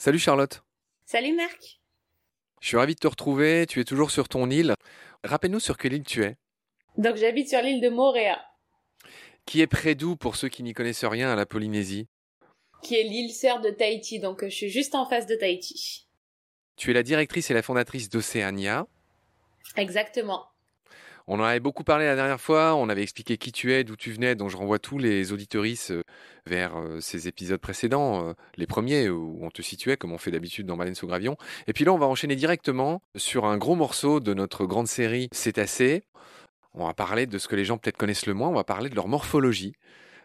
Salut Charlotte. Salut Marc. Je suis ravi de te retrouver. Tu es toujours sur ton île. Rappelle-nous sur quelle île tu es. Donc j'habite sur l'île de Moréa. Qui est près d'où pour ceux qui n'y connaissent rien à la Polynésie? Qui est l'île sœur de Tahiti. Donc je suis juste en face de Tahiti. Tu es la directrice et la fondatrice d'Océania. Exactement. On en avait beaucoup parlé la dernière fois, on avait expliqué qui tu es, d'où tu venais, donc je renvoie tous les auditorices euh, vers ces épisodes précédents, les premiers où on te situait, comme on fait d'habitude dans Baleine sous Gravion. Et puis là, on va enchaîner directement sur un gros morceau de notre grande série Cétacés. On va parler de ce que les gens peut-être connaissent le moins, on va parler de leur morphologie,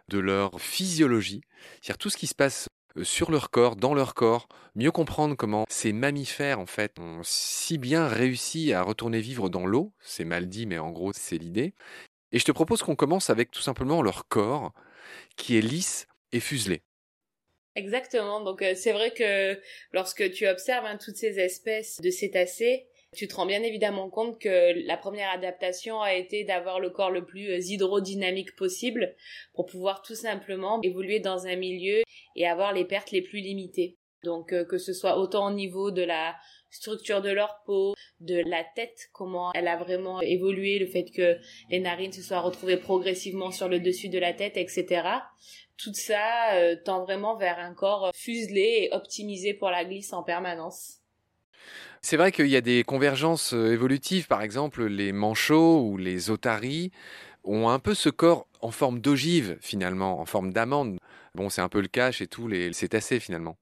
de leur physiologie, c'est-à-dire tout ce qui se passe sur leur corps, dans leur corps, mieux comprendre comment ces mammifères en fait ont si bien réussi à retourner vivre dans l'eau, c'est mal dit mais en gros c'est l'idée. Et je te propose qu'on commence avec tout simplement leur corps qui est lisse et fuselé. Exactement, donc euh, c'est vrai que lorsque tu observes hein, toutes ces espèces de cétacés, tu te rends bien évidemment compte que la première adaptation a été d'avoir le corps le plus euh, hydrodynamique possible pour pouvoir tout simplement évoluer dans un milieu et avoir les pertes les plus limitées. Donc euh, que ce soit autant au niveau de la structure de leur peau, de la tête, comment elle a vraiment évolué, le fait que les narines se soient retrouvées progressivement sur le dessus de la tête, etc. Tout ça euh, tend vraiment vers un corps fuselé et optimisé pour la glisse en permanence. C'est vrai qu'il y a des convergences euh, évolutives, par exemple les manchots ou les otaries ont un peu ce corps en forme d'ogive finalement, en forme d'amande. Bon, c'est un peu le cas chez tous les cétacés finalement.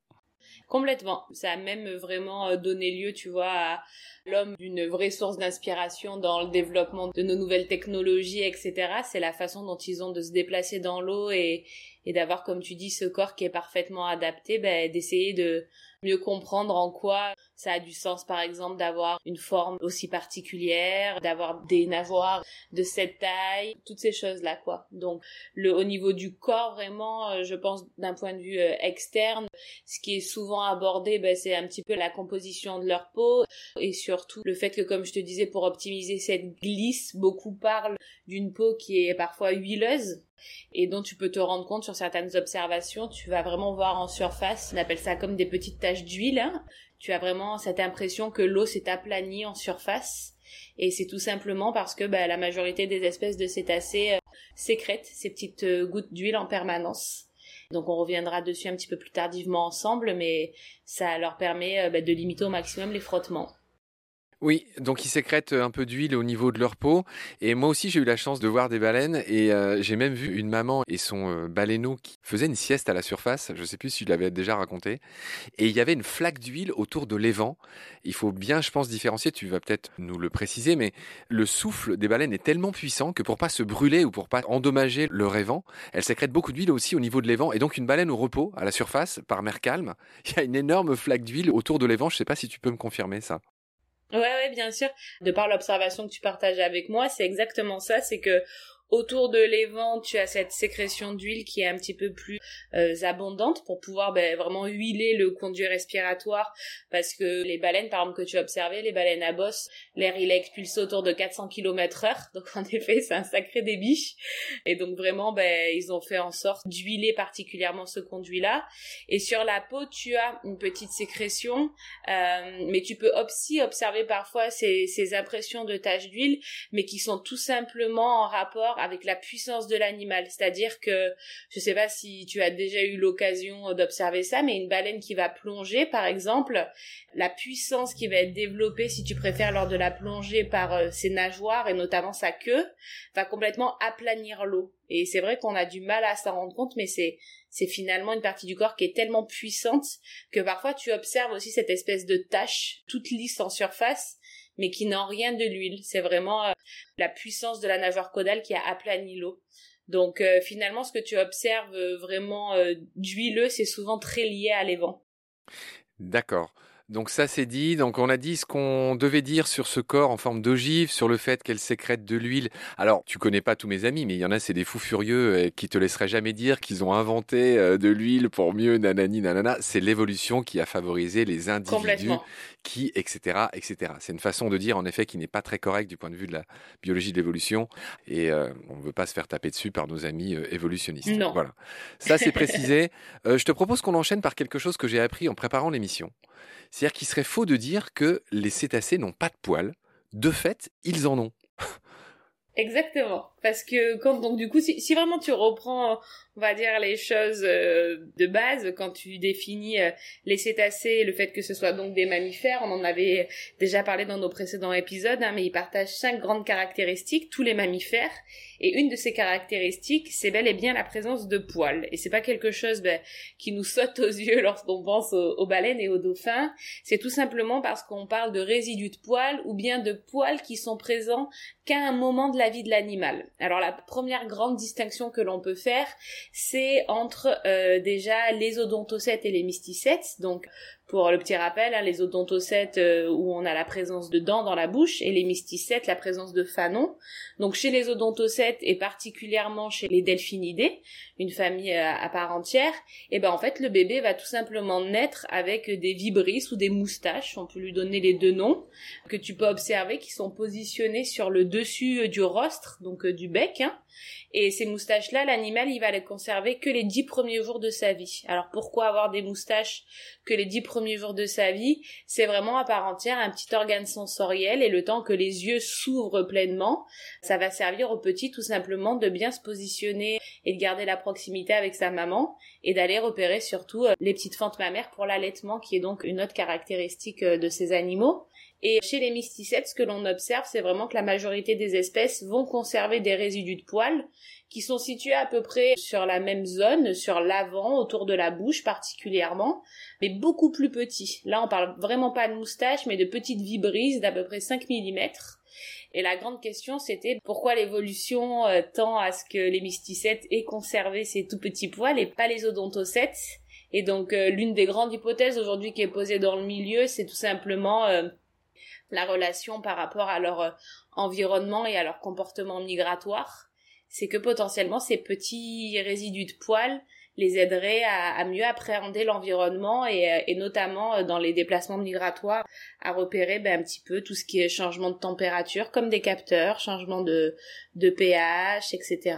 Complètement. Ça a même vraiment euh, donné lieu, tu vois, à l'homme d'une vraie source d'inspiration dans le développement de nos nouvelles technologies, etc. C'est la façon dont ils ont de se déplacer dans l'eau et, et d'avoir, comme tu dis, ce corps qui est parfaitement adapté, ben, d'essayer de mieux comprendre en quoi ça a du sens par exemple d'avoir une forme aussi particulière, d'avoir des navoirs de cette taille, toutes ces choses-là quoi. Donc le au niveau du corps vraiment, euh, je pense d'un point de vue euh, externe, ce qui est souvent abordé, ben, c'est un petit peu la composition de leur peau et surtout le fait que comme je te disais pour optimiser cette glisse, beaucoup parlent d'une peau qui est parfois huileuse et dont tu peux te rendre compte sur certaines observations. Tu vas vraiment voir en surface, on appelle ça comme des petites taches d'huile. Hein. Tu as vraiment cette impression que l'eau s'est aplanie en surface. Et c'est tout simplement parce que bah, la majorité des espèces de cétacés euh, sécrètent ces petites euh, gouttes d'huile en permanence. Donc on reviendra dessus un petit peu plus tardivement ensemble, mais ça leur permet euh, bah, de limiter au maximum les frottements. Oui, donc ils sécrètent un peu d'huile au niveau de leur peau. Et moi aussi, j'ai eu la chance de voir des baleines. Et euh, j'ai même vu une maman et son euh, baleineau qui faisait une sieste à la surface. Je ne sais plus si tu l'avais déjà raconté. Et il y avait une flaque d'huile autour de l'évent. Il faut bien, je pense, différencier. Tu vas peut-être nous le préciser, mais le souffle des baleines est tellement puissant que pour pas se brûler ou pour pas endommager leur évent, elles sécrètent beaucoup d'huile aussi au niveau de l'évent. Et donc une baleine au repos, à la surface, par mer calme, il y a une énorme flaque d'huile autour de l'évent. Je ne sais pas si tu peux me confirmer ça. Ouais, ouais, bien sûr. De par l'observation que tu partages avec moi, c'est exactement ça. C'est que Autour de l'évent, tu as cette sécrétion d'huile qui est un petit peu plus euh, abondante pour pouvoir ben, vraiment huiler le conduit respiratoire parce que les baleines, par exemple, que tu as observé, les baleines à bosse, l'air il est expulsé autour de 400 km heure. Donc en effet, c'est un sacré débit. Et donc vraiment, ben, ils ont fait en sorte d'huiler particulièrement ce conduit-là. Et sur la peau, tu as une petite sécrétion, euh, mais tu peux aussi observer parfois ces, ces impressions de taches d'huile, mais qui sont tout simplement en rapport avec la puissance de l'animal. C'est-à-dire que, je sais pas si tu as déjà eu l'occasion d'observer ça, mais une baleine qui va plonger, par exemple, la puissance qui va être développée, si tu préfères, lors de la plongée par euh, ses nageoires et notamment sa queue, va complètement aplanir l'eau. Et c'est vrai qu'on a du mal à s'en rendre compte, mais c'est c'est finalement une partie du corps qui est tellement puissante que parfois tu observes aussi cette espèce de tache toute lisse en surface mais qui n'ont rien de l'huile. C'est vraiment euh, la puissance de la nageoire caudale qui a aplani l'eau. Donc euh, finalement, ce que tu observes euh, vraiment d'huileux, c'est souvent très lié à l'évent. D'accord. Donc ça c'est dit. Donc on a dit ce qu'on devait dire sur ce corps en forme d'ogive, sur le fait qu'elle sécrète de l'huile. Alors tu connais pas tous mes amis, mais il y en a c'est des fous furieux euh, qui te laisseraient jamais dire qu'ils ont inventé euh, de l'huile pour mieux nanani nanana. C'est l'évolution qui a favorisé les individus qui etc etc. C'est une façon de dire en effet qui n'est pas très correcte du point de vue de la biologie de l'évolution et euh, on ne veut pas se faire taper dessus par nos amis évolutionnistes. Non. Voilà. Ça c'est précisé. je te propose qu'on enchaîne par quelque chose que j'ai appris en préparant l'émission. C'est-à-dire qu'il serait faux de dire que les cétacés n'ont pas de poils. De fait, ils en ont. Exactement. Parce que quand donc du coup si, si, vraiment tu reprends on va dire les choses euh, de base quand tu définis euh, les cétacés le fait que ce soit donc des mammifères on en avait déjà parlé dans nos précédents épisodes hein, mais ils partagent cinq grandes caractéristiques tous les mammifères et une de ces caractéristiques c'est bel et bien la présence de poils. Et c'est pas quelque chose ben, qui nous saute aux yeux lorsqu'on pense aux, aux, baleines et aux dauphins. C'est tout simplement parce qu'on parle de résidus de poils ou bien de poils qui sont présents qu'à un moment de la vie de l'animal alors la première grande distinction que l'on peut faire, c'est entre euh, déjà les odontocètes et les mysticètes. Donc pour le petit rappel, hein, les odontocètes euh, où on a la présence de dents dans la bouche et les mysticètes la présence de fanons. Donc chez les odontocètes et particulièrement chez les delphinidés, une famille euh, à part entière, et eh ben en fait le bébé va tout simplement naître avec des vibrisses ou des moustaches, on peut lui donner les deux noms, que tu peux observer qui sont positionnés sur le dessus du rostre, donc du bec, hein, et ces moustaches-là, l'animal, il va les conserver que les dix premiers jours de sa vie. Alors pourquoi avoir des moustaches que les dix premiers jours de sa vie C'est vraiment à part entière un petit organe sensoriel et le temps que les yeux s'ouvrent pleinement, ça va servir au petit tout simplement de bien se positionner et de garder la proximité avec sa maman et d'aller repérer surtout euh, les petites fentes mammaires pour l'allaitement qui est donc une autre caractéristique euh, de ces animaux. Et chez les mysticètes, ce que l'on observe, c'est vraiment que la majorité des espèces vont conserver des résidus de poils qui sont situés à peu près sur la même zone, sur l'avant, autour de la bouche particulièrement, mais beaucoup plus petits. Là, on parle vraiment pas de moustache, mais de petites vibrisses d'à peu près 5 mm. Et la grande question, c'était pourquoi l'évolution euh, tend à ce que les mysticètes aient conservé ces tout petits poils et pas les odontocètes. Et donc, euh, l'une des grandes hypothèses aujourd'hui qui est posée dans le milieu, c'est tout simplement euh, la relation par rapport à leur euh, environnement et à leur comportement migratoire, c'est que potentiellement ces petits résidus de poils les aideraient à, mieux appréhender l'environnement et, euh, notamment euh, dans les déplacements migratoires à repérer ben, un petit peu tout ce qui est changement de température comme des capteurs, changement de, de pH, etc.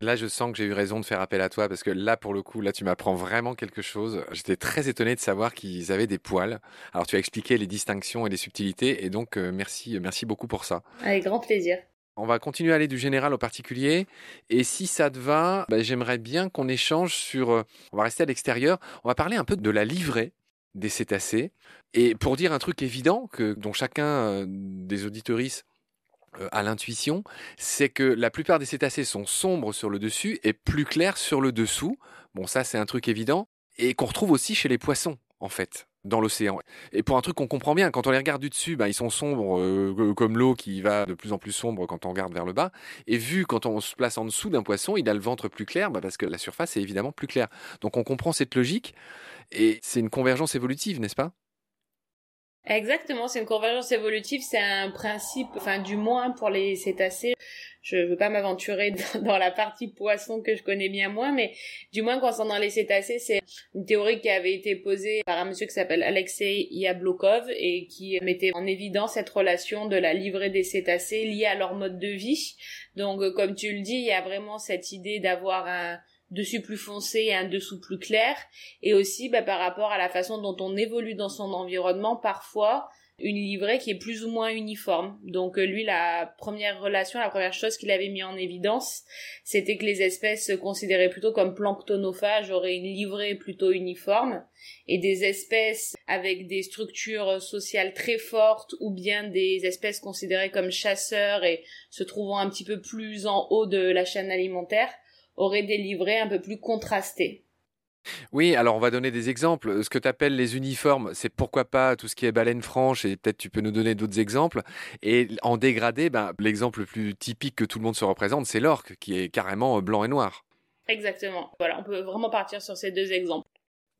Là, je sens que j'ai eu raison de faire appel à toi parce que là, pour le coup, là, tu m'apprends vraiment quelque chose. J'étais très étonné de savoir qu'ils avaient des poils. Alors, tu as expliqué les distinctions et les subtilités et donc, euh, merci, merci beaucoup pour ça. Avec grand plaisir. On va continuer à aller du général au particulier. Et si ça te va, bah, j'aimerais bien qu'on échange sur. Euh, on va rester à l'extérieur. On va parler un peu de la livrée des cétacés. Et pour dire un truc évident que dont chacun euh, des auditoristes euh, à l'intuition, c'est que la plupart des cétacés sont sombres sur le dessus et plus clairs sur le dessous. Bon, ça c'est un truc évident et qu'on retrouve aussi chez les poissons en fait dans l'océan. Et pour un truc qu'on comprend bien, quand on les regarde du dessus, ben, ils sont sombres euh, comme l'eau qui va de plus en plus sombre quand on regarde vers le bas. Et vu quand on se place en dessous d'un poisson, il a le ventre plus clair, ben, parce que la surface est évidemment plus claire. Donc on comprend cette logique, et c'est une convergence évolutive, n'est-ce pas? Exactement, c'est une convergence évolutive, c'est un principe, enfin du moins pour les cétacés. Je veux pas m'aventurer dans la partie poisson que je connais bien moins, mais du moins concernant les cétacés, c'est une théorie qui avait été posée par un monsieur qui s'appelle Alexei Yablokov et qui mettait en évidence cette relation de la livrée des cétacés liée à leur mode de vie. Donc, comme tu le dis, il y a vraiment cette idée d'avoir un dessus plus foncé et un dessous plus clair, et aussi bah, par rapport à la façon dont on évolue dans son environnement, parfois une livrée qui est plus ou moins uniforme. Donc euh, lui, la première relation, la première chose qu'il avait mis en évidence, c'était que les espèces considérées plutôt comme planctonophages auraient une livrée plutôt uniforme, et des espèces avec des structures sociales très fortes, ou bien des espèces considérées comme chasseurs et se trouvant un petit peu plus en haut de la chaîne alimentaire, aurait des livrets un peu plus contrastés. Oui, alors on va donner des exemples. Ce que tu appelles les uniformes, c'est pourquoi pas tout ce qui est baleine franche, et peut-être tu peux nous donner d'autres exemples. Et en dégradé, ben, l'exemple le plus typique que tout le monde se représente, c'est l'orque, qui est carrément blanc et noir. Exactement. Voilà, on peut vraiment partir sur ces deux exemples.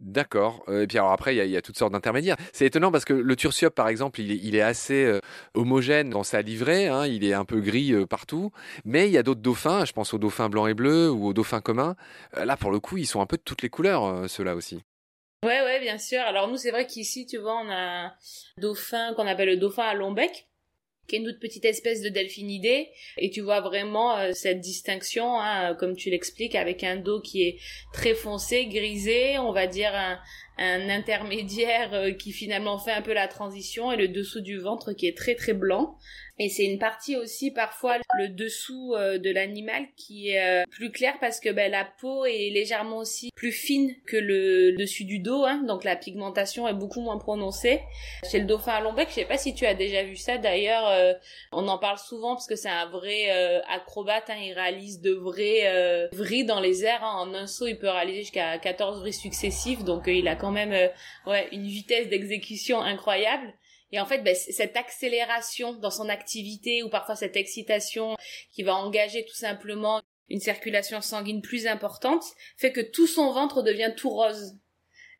D'accord. Euh, et puis alors après, il y, a toutes sortes d'intermédiaires. C'est étonnant parce que le tursiope, par exemple, il est, assez euh, homogène dans sa livrée. Hein, il est un peu gris euh, partout. Mais il y a d'autres dauphins. Je pense aux dauphins blancs et bleus ou aux dauphins communs. là, pour le coup, ils sont un peu de toutes les couleurs, ceux-là aussi. Ouais, ouais, bien sûr. Alors nous, c'est vrai qu'ici, tu vois, on a un dauphin qu'on appelle le dauphin à long bec qui est toute petite espèce de delphinidée, et tu vois vraiment euh, cette distinction, hein, comme tu l'expliques, avec un dos qui est très foncé, grisé, on va dire un intermédiaire euh, qui finalement fait un peu la transition, et le dessous du ventre qui est très très blanc. Et c'est une partie aussi parfois le dessous euh, de l'animal qui est euh, plus clair parce que ben, la peau est légèrement aussi plus fine que le dessus du dos, hein, donc la pigmentation est beaucoup moins prononcée. Chez le dauphin à long bec, je sais pas si tu as déjà vu ça. D'ailleurs, euh, on en parle souvent parce que c'est un vrai acrobate. Hein, il réalise de vrais vrilles dans les airs. Hein. En un saut, il peut réaliser jusqu'à 14 vrilles successifs, donc il a quand même ouais une vitesse d'exécution incroyable. Et en fait, ben, cette accélération dans son activité ou parfois cette excitation qui va engager tout simplement une circulation sanguine plus importante fait que tout son ventre devient tout rose.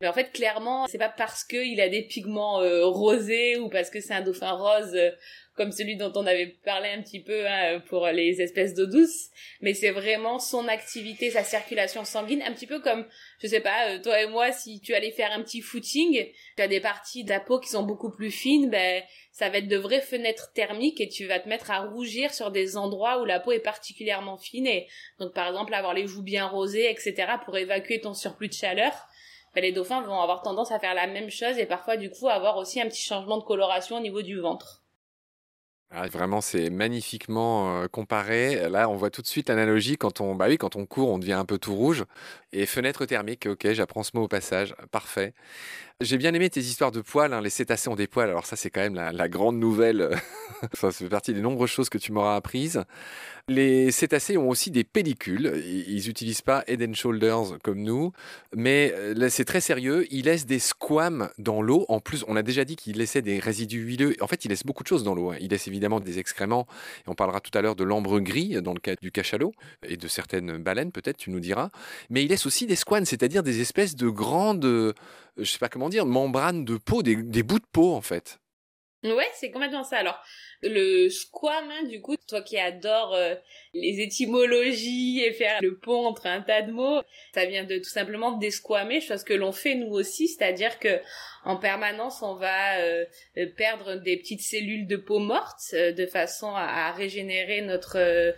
Mais en fait, clairement, c'est pas parce qu'il a des pigments euh, rosés ou parce que c'est un dauphin rose euh, comme celui dont on avait parlé un petit peu hein, pour les espèces d'eau douce, mais c'est vraiment son activité, sa circulation sanguine, un petit peu comme, je sais pas, euh, toi et moi, si tu allais faire un petit footing, tu as des parties de la peau qui sont beaucoup plus fines, ben ça va être de vraies fenêtres thermiques et tu vas te mettre à rougir sur des endroits où la peau est particulièrement fine et donc par exemple avoir les joues bien rosées, etc. pour évacuer ton surplus de chaleur. Ben, les dauphins vont avoir tendance à faire la même chose et parfois du coup avoir aussi un petit changement de coloration au niveau du ventre. Ah, vraiment, c'est magnifiquement comparé. Là, on voit tout de suite l'analogie quand on, bah oui, quand on court, on devient un peu tout rouge. Et fenêtre thermique, ok, j'apprends ce mot au passage, parfait. J'ai bien aimé tes histoires de poils, hein. les cétacés ont des poils, alors ça c'est quand même la, grande nouvelle, ça fait partie des nombreuses choses que tu m'auras apprises. Les cétacés ont aussi des pellicules, ils n'utilisent pas head and shoulders comme nous, mais euh, c'est très sérieux, ils laissent des squames dans l'eau, en plus on a déjà dit qu'ils laissaient des résidus huileux, en fait ils laissent beaucoup de choses dans l'eau, hein. ils laissent évidemment des excréments, on parlera tout à l'heure de l'ambre gris dans le cas du cachalot, et de certaines baleines peut-être, tu nous diras, mais ils laissent aussi des squames, c'est-à-dire des espèces de grandes je sais pas comment dire, membrane de peau, des, des bouts de peau en fait. Ouais, c'est complètement ça. Alors, le squam, hein, du coup, toi qui adores euh, les étymologies et faire le pont entre un tas de mots, ça vient de tout simplement desquamer, chose que l'on fait nous aussi, c'est-à-dire que en permanence on va euh, perdre des petites cellules de peau mortes euh, de façon à, régénérer notre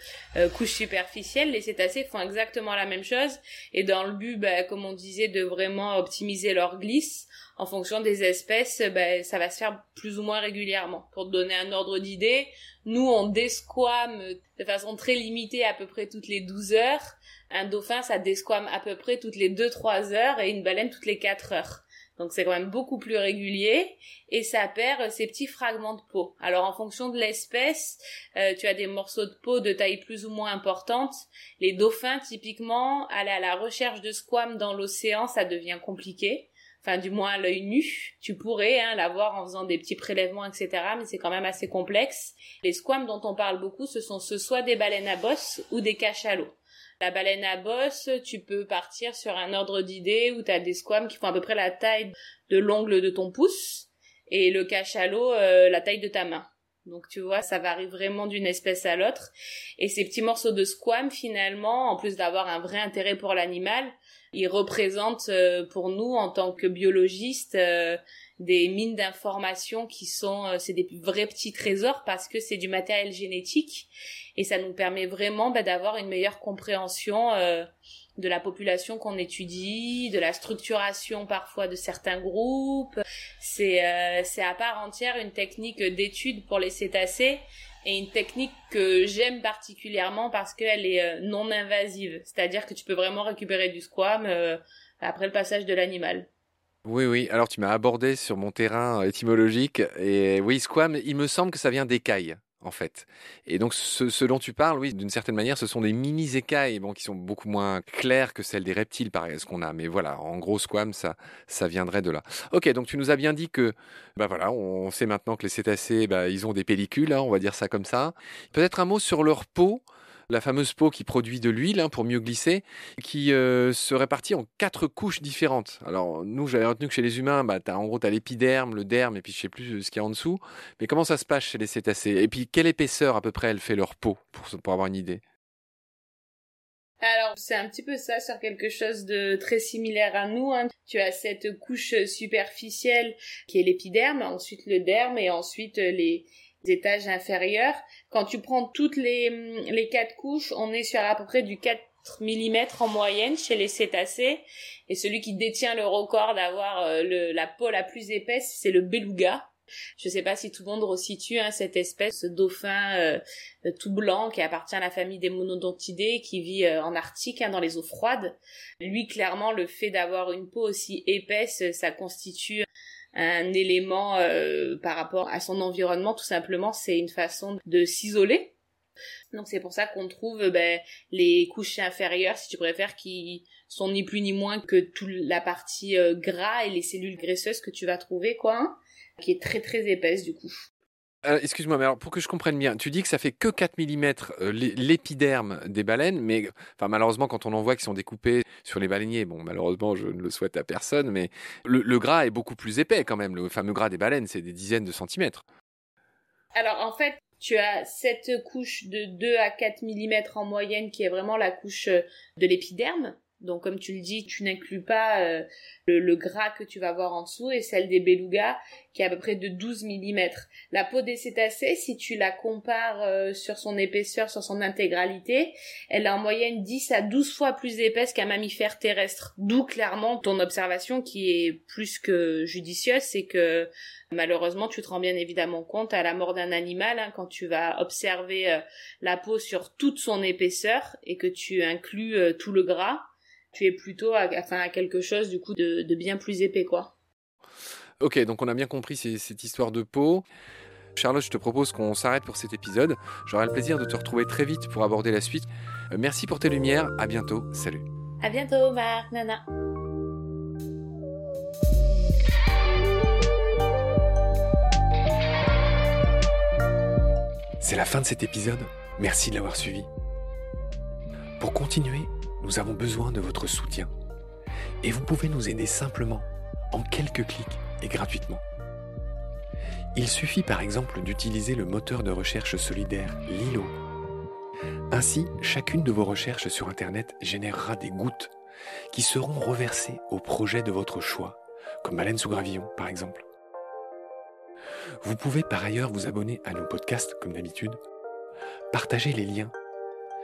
couche superficielle. Les cétacés font exactement la même chose et dans le but, bah, comme on disait, de vraiment optimiser leur glisse en fonction des espèces, ben, ça va se faire plus ou moins régulièrement. Pour te donner un ordre d'idée, nous, on desquame de façon très limitée à peu près toutes les 12 heures. Un dauphin, ça desquame à peu près toutes les 2-3 heures et une baleine toutes les 4 heures. Donc c'est quand même beaucoup plus régulier et ça perd ces petits fragments de peau. Alors en fonction de l'espèce, euh, tu as des morceaux de peau de taille plus ou moins importante. Les dauphins typiquement, aller à la recherche de squames dans l'océan, ça devient compliqué enfin du moins à l'œil nu. Tu pourrais hein, l'avoir en faisant des petits prélèvements, etc. Mais c'est quand même assez complexe. Les squames dont on parle beaucoup, ce sont ce soit des baleines à bosse ou des cachalots. La baleine à bosse, tu peux partir sur un ordre d'idée où tu as des squames qui font à peu près la taille de l'ongle de ton pouce et le cachalot euh, la taille de ta main. Donc tu vois, ça varie vraiment d'une espèce à l'autre. Et ces petits morceaux de squam, finalement, en plus d'avoir un vrai intérêt pour l'animal, ils représentent euh, pour nous, en tant que biologistes, euh, des mines d'informations qui sont, euh, c'est des vrais petits trésors parce que c'est du matériel génétique et ça nous permet vraiment bah, d'avoir une meilleure compréhension de la population qu'on étudie, de la structuration parfois de certains groupes. C'est euh, c'est à part entière une technique d'étude pour les cétacés et une technique que j'aime particulièrement parce qu'elle est euh, non invasive. C'est-à-dire que tu peux vraiment récupérer du squam euh, après le passage de l'animal. Oui, oui. Alors, tu m'as abordé sur mon terrain étymologique. Et oui, squam, il me semble que ça vient d'écailles en fait. Et donc, ce, dont tu parles, oui, d'une certaine manière, ce sont des mini écailles, bon, qui sont beaucoup moins claires que celles des reptiles, par ce qu'on a. Mais voilà, en gros, squam, ça, ça viendrait de là. Ok, donc tu nous as bien dit que, bah voilà, on sait maintenant que les cétacés, bah, ils ont des pellicules, hein, on va dire ça comme ça. Peut-être un mot sur leur peau. La fameuse peau qui produit de l'huile hein, pour mieux glisser, qui euh, se répartit en quatre couches différentes. Alors nous, j'avais retenu que chez les humains, bah, en gros, tu as l'épiderme, le derme, et puis je sais plus ce qu'il y a en dessous. Mais comment ça se passe chez les cétacés? Et puis quelle épaisseur à peu près elle fait leur peau, pour, pour avoir une idée? Alors, c'est un petit peu ça sur quelque chose de très similaire à nous. Hein. Tu as cette couche superficielle qui est l'épiderme, ensuite le derme et ensuite les étages inférieurs. Quand tu prends toutes les, les quatre couches, on est sur à peu près du 4 mm en moyenne chez les cétacés. Et celui qui détient le record d'avoir euh, la peau la plus épaisse, c'est le beluga. Je ne sais pas si tout le monde resitue hein, cette espèce de dauphin euh, tout blanc qui appartient à la famille des monodontidés qui vit euh, en Arctique hein, dans les eaux froides. Lui, clairement, le fait d'avoir une peau aussi épaisse, ça constitue un élément euh, par rapport à son environnement. Tout simplement, c'est une façon de s'isoler. Donc c'est pour ça qu'on trouve ben, les couches inférieures, si tu préfères, qui sont ni plus ni moins que toute la partie gras et les cellules graisseuses que tu vas trouver, quoi. Hein qui est très très épaisse du coup. Euh, excuse-moi, mais alors pour que je comprenne bien, tu dis que ça fait que 4 mm euh, l'épiderme des baleines, mais enfin malheureusement quand on en voit qui sont découpés sur les baleiniers, bon malheureusement je ne le souhaite à personne, mais le, gras est beaucoup plus épais quand même, le fameux gras des baleines, c'est des dizaines de centimètres. Alors en fait, tu as cette couche de 2 à 4 mm en moyenne qui est vraiment la couche euh, de l'épiderme, donc comme tu le dis, tu n'inclus pas euh, le, gras que tu vas voir en dessous et celle des belugas qui est à peu près de 12 mm. La peau des cétacés, si tu la compares euh, sur son épaisseur, sur son intégralité, elle est en moyenne 10 à 12 fois plus épaisse qu'un mammifère terrestre. D'où clairement ton observation qui est plus que judicieuse, c'est que malheureusement tu te rends bien évidemment compte à la mort d'un animal hein, quand tu vas observer euh, la peau sur toute son épaisseur et que tu inclus tout le gras tu es plutôt à, à quelque chose du coup de, bien plus épais quoi. Ok, donc on a bien compris cette histoire de peau. Charlotte, je te propose qu'on s'arrête pour cet épisode. J'aurai le plaisir de te retrouver très vite pour aborder la suite. Euh, merci pour tes lumières, à bientôt, salut. À bientôt, Marc, Nana. C'est la fin de cet épisode. Merci de l'avoir suivi. Pour continuer, nous avons besoin de votre soutien. Et vous pouvez nous aider simplement, en quelques clics et gratuitement. Il suffit par exemple d'utiliser le moteur de recherche solidaire Lilo. Ainsi, chacune de vos recherches sur Internet générera des gouttes qui seront reversées au projet de votre choix, comme Baleine sous gravillon par exemple. Vous pouvez par ailleurs vous abonner à nos podcasts comme d'habitude, partager les liens